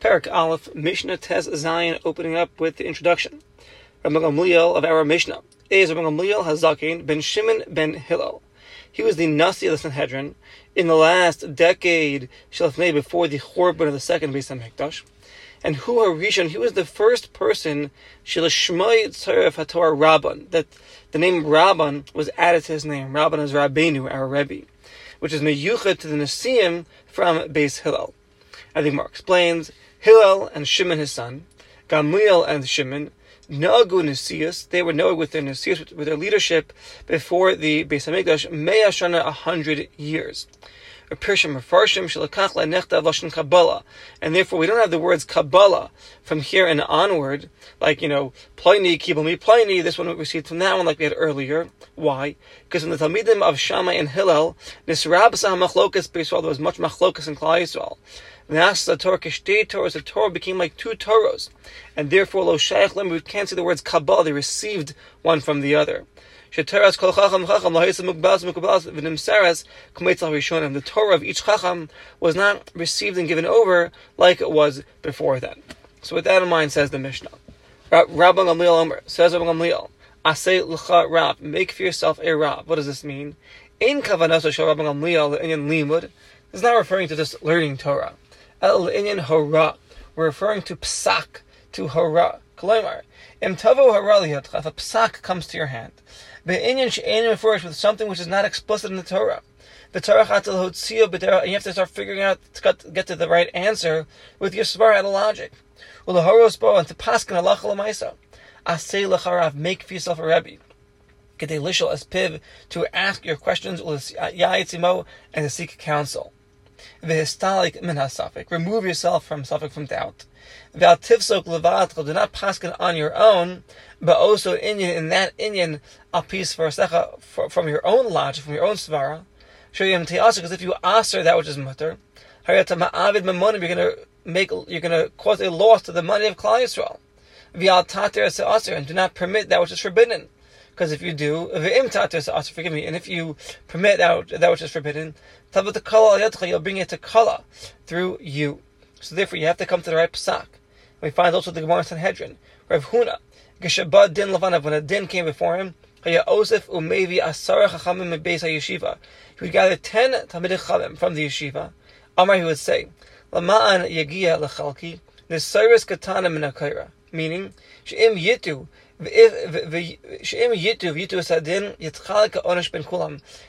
Perak Aleph, Mishnah Tes Zayin, opening up with the introduction. Rabbi Gamliel of our Mishnah is Rabbi Gamliel Hazakin ben Shimon ben Hillel. He was the Nasi of the Sanhedrin in the last decade, Shalafnei, before the Churban of the second Beis Hamikdash. And who Hu Harishon, he was the first person, Shilashmai Tzaref HaTorah Rabban, that the name Rabban was added to his name. Rabban is Rabbeinu, our Rebbe, which is Meyuchat to the Nasiim from Beis Hillel. I think Mark explains, Hillel and Shimon his son, Gamliel and Shimon, Nagu Nisius, they were known with their Nisius, with their leadership before the Beis Hamikdash, Mea Shana, a hundred years. And therefore, we don't have the words Kabbalah from here and onward, like, you know, Pliny, Kibami, Pliny, this one we received from that one like we had earlier. Why? Because in the Talmidim of Shammai and Hillel, Nisrab Machlokas Beisrael, there was much Machlokas in Klal Yisrael. Nas the Torah Kishtei Torahs, the Torah became like two Torahs. And therefore, Lo Shaykh we can't see the words Kabbalah, they received one from the other. The Torah of each Chacham was not received and given over like it was before then. So with that in mind, says the Mishnah. Rabbi Gamliel Omer, says Rabbi Gamliel, Asay l'cha rab, make for yourself a rab. What does this mean? In kavanaso shel Rabbi Gamliel in limud, is not referring to just learning Torah. El inyan hora, we're referring to psak, to hora. Kalaimar, im tavo hara if a psak comes to your hand, Be'inyan she'enim first with something which is not explicit in the Torah. The Torah and you have to start figuring out to get to the right answer with your svar and logic. Well, the horos bo and to paskin halacha lemaisa. Asay lecharav, make for yourself a rebbe. Get a lishal as piv to ask your questions and to seek counsel. V'histalik min hasafik. Remove yourself from suffix from doubt. V'altivsok levatl. Do not paskin on your own, but also inyan in that inyan a piece for secha from your own logic, from your own svara. Shoyim te'asa, because if you aser that which is mutter, hariyata ma'avid memonim, you're going to make, you're going to cause a loss to the money of Klal Yisrael. V'al tater and do not permit that which is forbidden. Because if you do, forgive me, and if you permit that, that which is forbidden, you'll bring it to kala through you. So therefore, you have to come to the right psak. We find also the Gemara Sanhedrin, Rav Huna, Geshabad din levanav, when a din came before him, Osef umevi asara chachamim yeshiva. He would gather ten tamid chachamim from the yeshiva. Amar he would say, Lama'an yagia lechalki, nesaris katana min meaning, she'im yitu,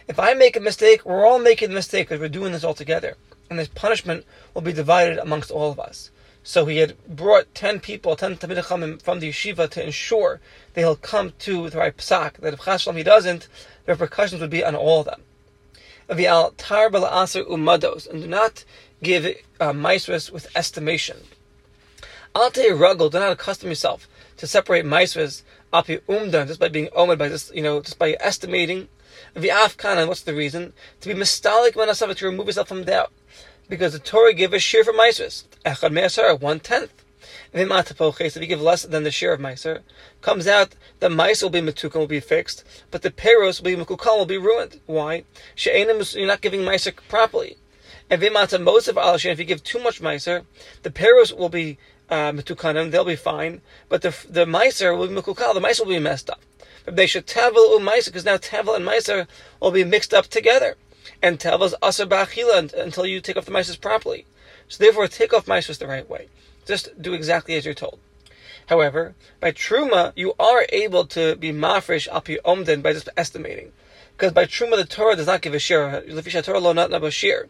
if I make a mistake, we're all making a mistake because we're doing this all together. And this punishment will be divided amongst all of us. So he had brought 10 people, 10 Tamid from the yeshiva to ensure that he'll come to the right psak, that if Chashalam he doesn't, the repercussions would be on all of them. And do not give uh, with estimation. Alte ruggle, do not accustom yourself to separate maisras api umdan just by being omed by just you know just by estimating. The afkan, what's the reason? To be mistalik manasav to remove yourself from doubt, because the Torah gave a share for maisras echad me'asar one tenth. If you give less than the share of Meiser, comes out the Meiser will be Metukan, will be fixed, but the Peros will be Mekukal, will be ruined. Why? You're not giving Meiser properly. And Vimata Mosef Al if you give too much Meiser, the Peros will be metukanim, they'll be fine. But the the meiser will be mekukal, the meiser will be messed up. But they should tevel u meiser, because now tevel and meiser will be mixed up together. And tevel is aser ba'achila until you take off the meisers properly. So therefore, take off meisers the right way. Just do exactly as you're told. However, by truma, you are able to be mafresh api omden by just estimating. Because by truma, the Torah does not give a share. Lefisha Torah lo not a share.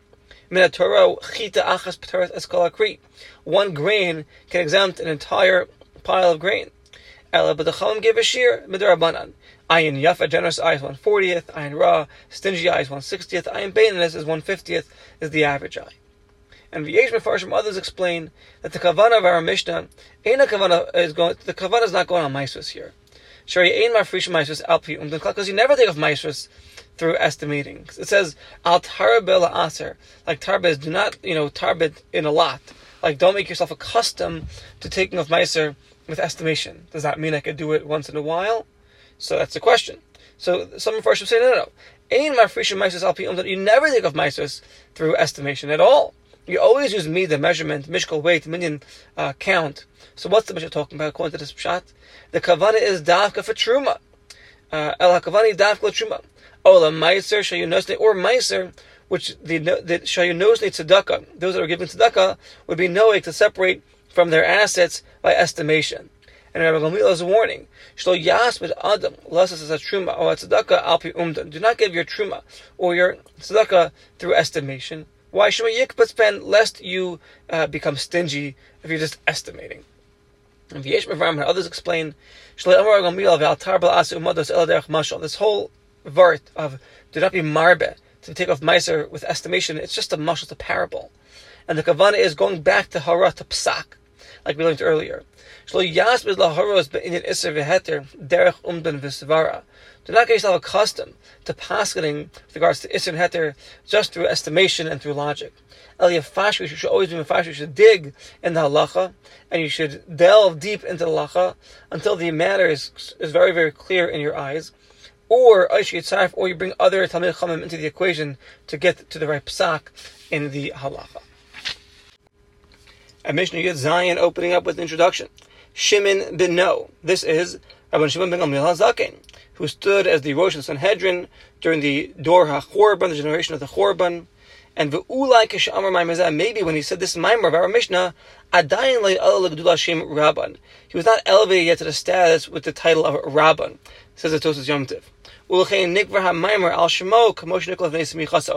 One grain can exempt an entire pile of grain. Ella, but the Chalim give a shear, midrabanan. Ayin Yafa, generous eyes, 140th. Ayin Ra, stingy eyes, 160th. Ayin Baininus is 150th, is the average eye. And V'yesh Mefarshim, others explain that the Kavana of our Mishnah, Aina Kavana is going, the Kavana is not going on Maisvus here. Shari Ain Mafrish Maisvus Alpi, because you never think of Maisvus through estimating. It says al tarbel aser, like tarbez, do not you know tarbet in a lot. Like don't make yourself accustomed to taking of meiser with estimation. Does that mean I could do it once in a while? So that's the question. So some of first say no, no, no. Ain mafrishim meiser al that you never think of meisers through estimation at all. You always use me, the measurement, mishkal weight, minion uh, count. So what's the Mishnah talking about according to this pshat? The kavana is dafka for truma. Uh, El hakavani dafka truma. Ola meiser shayunosne or meiser, which the the shayunosne tzedakah. Those that are giving tzedakah would be knowing to separate from their assets by estimation. And Rabbi Gamliel is a warning. Shlo yasmid adam lasas as truma or tzedakah alpi umdan. Do not give your truma or your tzedakah through estimation. Why yikpat spend lest you uh, become stingy if you're just estimating? And V'yesh Mevram, others explain, this whole vart of do not be marbe, to take off meiser with estimation, it's just a mush, it's a parable. And the kavana is going back to hara, to psak, like we learned earlier. Do not get yourself accustomed to paskening with regards to Isser and Heter just through estimation and through logic. Eliyafash, you should always be mafash, you should dig in the halacha, and you should delve deep into the halacha until the matter is, is very, very clear in your eyes. Or or you bring other Talmid Chamim into the equation to get to the right psak in the halacha. And Mishnah Yud Zayin opening up with an introduction. Shimon bin No. This is Rabbi Shimon ben Gamliel Hazaken who stood as the Rosh Sanhedrin during the Dor HaChorban, the generation of the Chorban. And ve'ulai kishamar ma'imazah, maybe when he said this maimer of our Mishnah, adayin le'al rabban. He was not elevated yet to the status with the title of rabban, says the Tosfos Yom Tiv.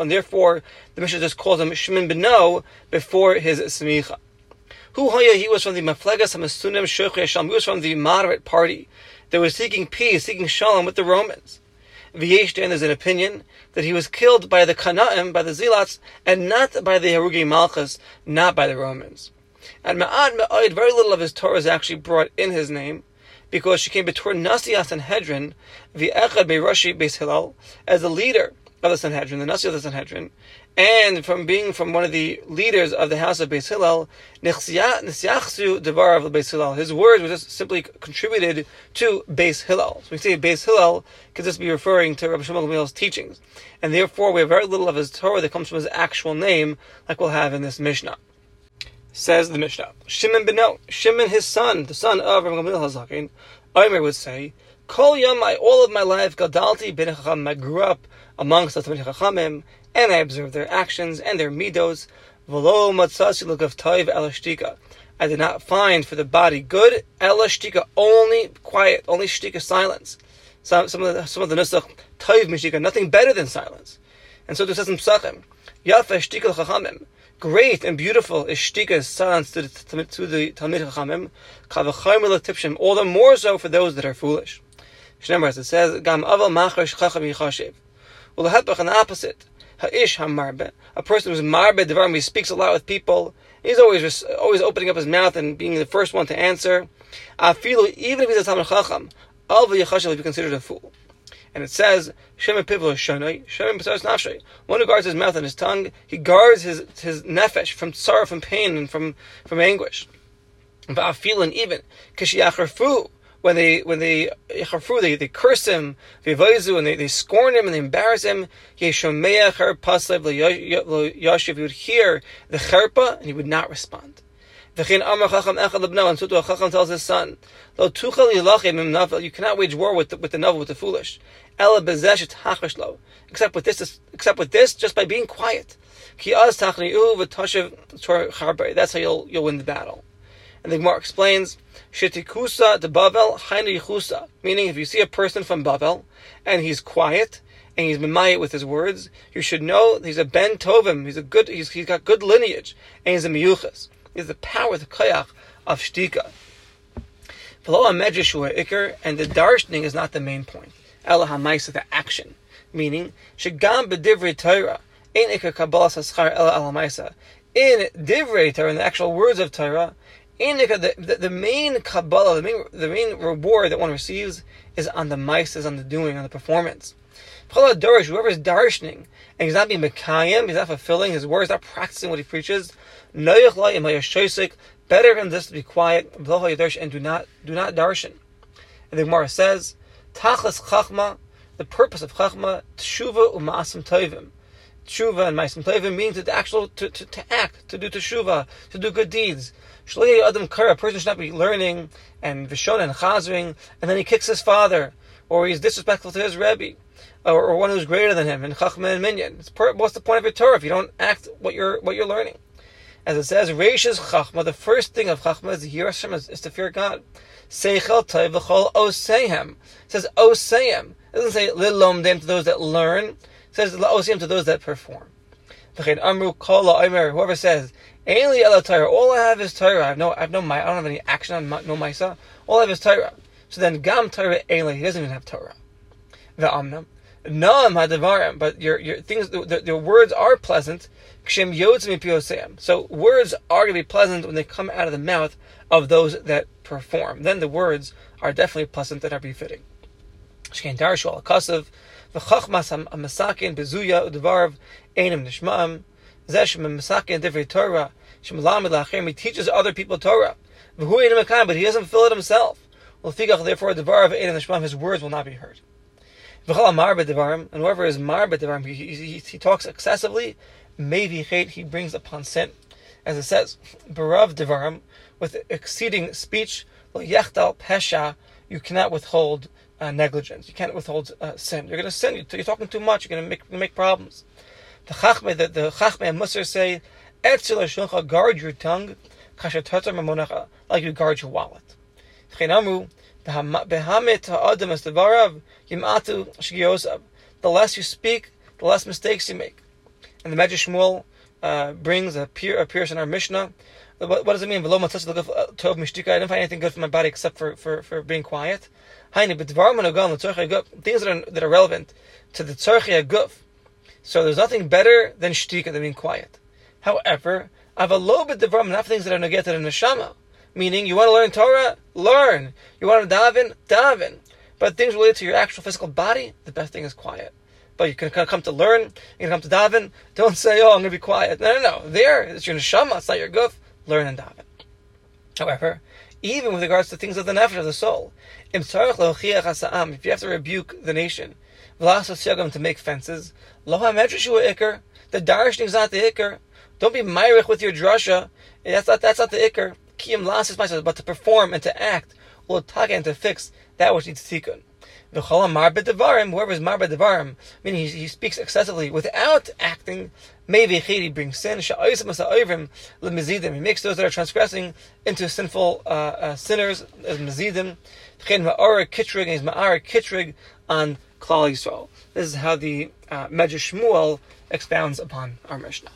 And therefore, the Mishnah just calls him Shimon Beno before his smicha. Who he was from the Maflegas Hamasunim Shoch He was from the moderate party that was seeking peace, seeking shalom with the Romans. V'yeshtan is an opinion that he was killed by the Kanaim, by the Zealots, and not by the Harugi Malchus, not by the Romans. And Ma'ad Ma'ad, very little of his Torah is actually brought in his name, because she came between Nasiya Sanhedrin, V'echad Beirashi Beis Hillel, as the leader of the Sanhedrin, the Nasi of the Sanhedrin, and from being from one of the leaders of the house of Beis Hillel, Devar of Beis Hillel. His words were just simply contributed to Beis Hillel. So we say Beis Hillel could just be referring to Rabbi Shmuel Gamliel's teachings, and therefore we have very little of his Torah that comes from his actual name, like we'll have in this Mishnah. Says the Mishnah, Shimon ben No, Shimon his son, the son of Rabbi Gamliel Hazakin, Omer would say, Kol Yomai, all of my life, Gadalti ben Chacham, I grew up amongst the Talmid Chachamim, and I observed their actions and their midos. V'lo matzasi of toiv elashtika. I did not find for the body good elashtika, only quiet, only shtika, silence. Some, some of the some of the nusach toiv mishtika, nothing better than silence. And so there says in Psachim, Yafa shtika chachamim. Great and beautiful is shtika, silence to the, to the Talmid Chachamim. Kavachayim all the more so for those that are foolish. Shnemar, it says, Gam aval machash chacham yichashiv. Well, the hepach, an opposite. Ha'ish hamarbe. A person who's marbe devarim, he speaks a lot with people. He's always always opening up his mouth and being the first one to answer. Afilu, even if he's a Talmud Chacham, al v'yachashel will be considered a fool. And it says, Shem pivlo shonoi, Shem nafshay. One who guards his mouth and his tongue, he guards his, his nefesh from sorrow, from pain, and from, from anguish. Va'afilu, even, kishiyacharfu, when they when they they, they curse him, and they, they scorn him and they embarrass him, he would hear the cherpa and he would not respond. Amar chacham and so to chacham tells his son, you cannot wage war with the, with the with the foolish. Except with this, except with this, just by being quiet. That's how you'll you'll win the battle. And the Gemara explains, de Bavel, Meaning, if you see a person from Bavel, and he's quiet, and he's mimayit with his words, you should know he's a Ben Tovim, he's a good, he's, he's got good lineage, and he's a Miyuchas. He's the power, of the koyach of Shtika. Below a Iker, and the darshaning is not the main point. Ela HaMaisa, the action. Meaning, Shagam B'divrei Torah, Iker Kabbalah Saschar Ela Al In Divrei Torah, in the actual words of Torah, the, the, the, main Kabbalah, the main, the main reward that one receives is on the is on the doing, on the performance. Dorish, whoever is darshaning, and he's not being Mekayim, he's not fulfilling his words, not practicing what he preaches, better than this to be quiet, and do not do not darshan. And the Gemara says, Tachlis Chachma, the purpose of Chachma, Tshuva Umasim tovim, tshuva and ma'asim tovim means to actual to, to, to act, to do teshuva, to do good deeds. Shloi adam kara, a person should not be learning and vishon and chazering, and then he kicks his father, or he's disrespectful to his rebbe, or, or one who's greater than him, and chachma and minyan. What's the point of your Torah if you don't act what you're what you're learning? As it says, Reish's chachma, the first thing of chachma is to hear Hashem, is, is to fear God. Seichel toiv v'chol oseihem. It says oseihem. It doesn't say lilomdim to those that learn. It says oseihem to those that perform. V'chein amru kol Whoever says Ainli ela Torah. All I have is Torah. I have no, I have no, I don't have any action on no Maisa. All I have is Torah. So then Gam Torah Ainli. He doesn't even have Torah. The Amnam. Noam hadavarim, but your your things, the, the words are pleasant. So words are going to be pleasant when they come out of the mouth of those that perform. Then the words are definitely pleasant and are befitting. He teaches other people Torah. But he doesn't fill it himself. Therefore, his words will not be heard. And whoever is mar he, he, he talks excessively, maybe he brings upon sin. As it says, Barav devarim, with exceeding speech, Lo Yechdal pesha, you cannot withhold uh, negligence. You can't withhold uh, sin. You're going to sin. You're talking too much. You're going to make, make problems. The Chachme, the, the Chachme and Musar say, Etzel guard your tongue, like you guard your wallet. The less you speak, the less mistakes you make. And the Medrash Shmuel uh, brings, appear, appears in our Mishnah. What, what does it mean? Below tov mishtika. I didn't find anything good for my body except for, for, for being quiet. Things that are, that are relevant to the tzarchi aguf, so there's nothing better than shtika, than being quiet. However, I have a little bit of enough things that are negated in the neshama. Meaning, you want to learn Torah? Learn. You want to daven? Daven. But things related to your actual physical body, the best thing is quiet. But you can come to learn, you can come to daven. Don't say, oh, I'm going to be quiet. No, no, no. There, it's your neshama, it's not your guf. Learn and daven. However, even with regards to things of the nefesh of the soul, if you have to rebuke the nation, to make fences. The darshning is not the ikr. Don't be myrich with your drasha. That's not, that's not the ikr. Kiyam las is but to perform and to act, and to fix that which needs tikkun. V'chol mar devarim, whoever is mar devarim, meaning he, he speaks excessively without acting, maybe he brings sin. He makes those that are transgressing into sinful uh, uh, sinners as mezidim. Ma'ara kitrig, he's ma'ara kitrig on Klal Yisrael. This is how the uh, Medrash Shmuel expounds upon our Mishnah.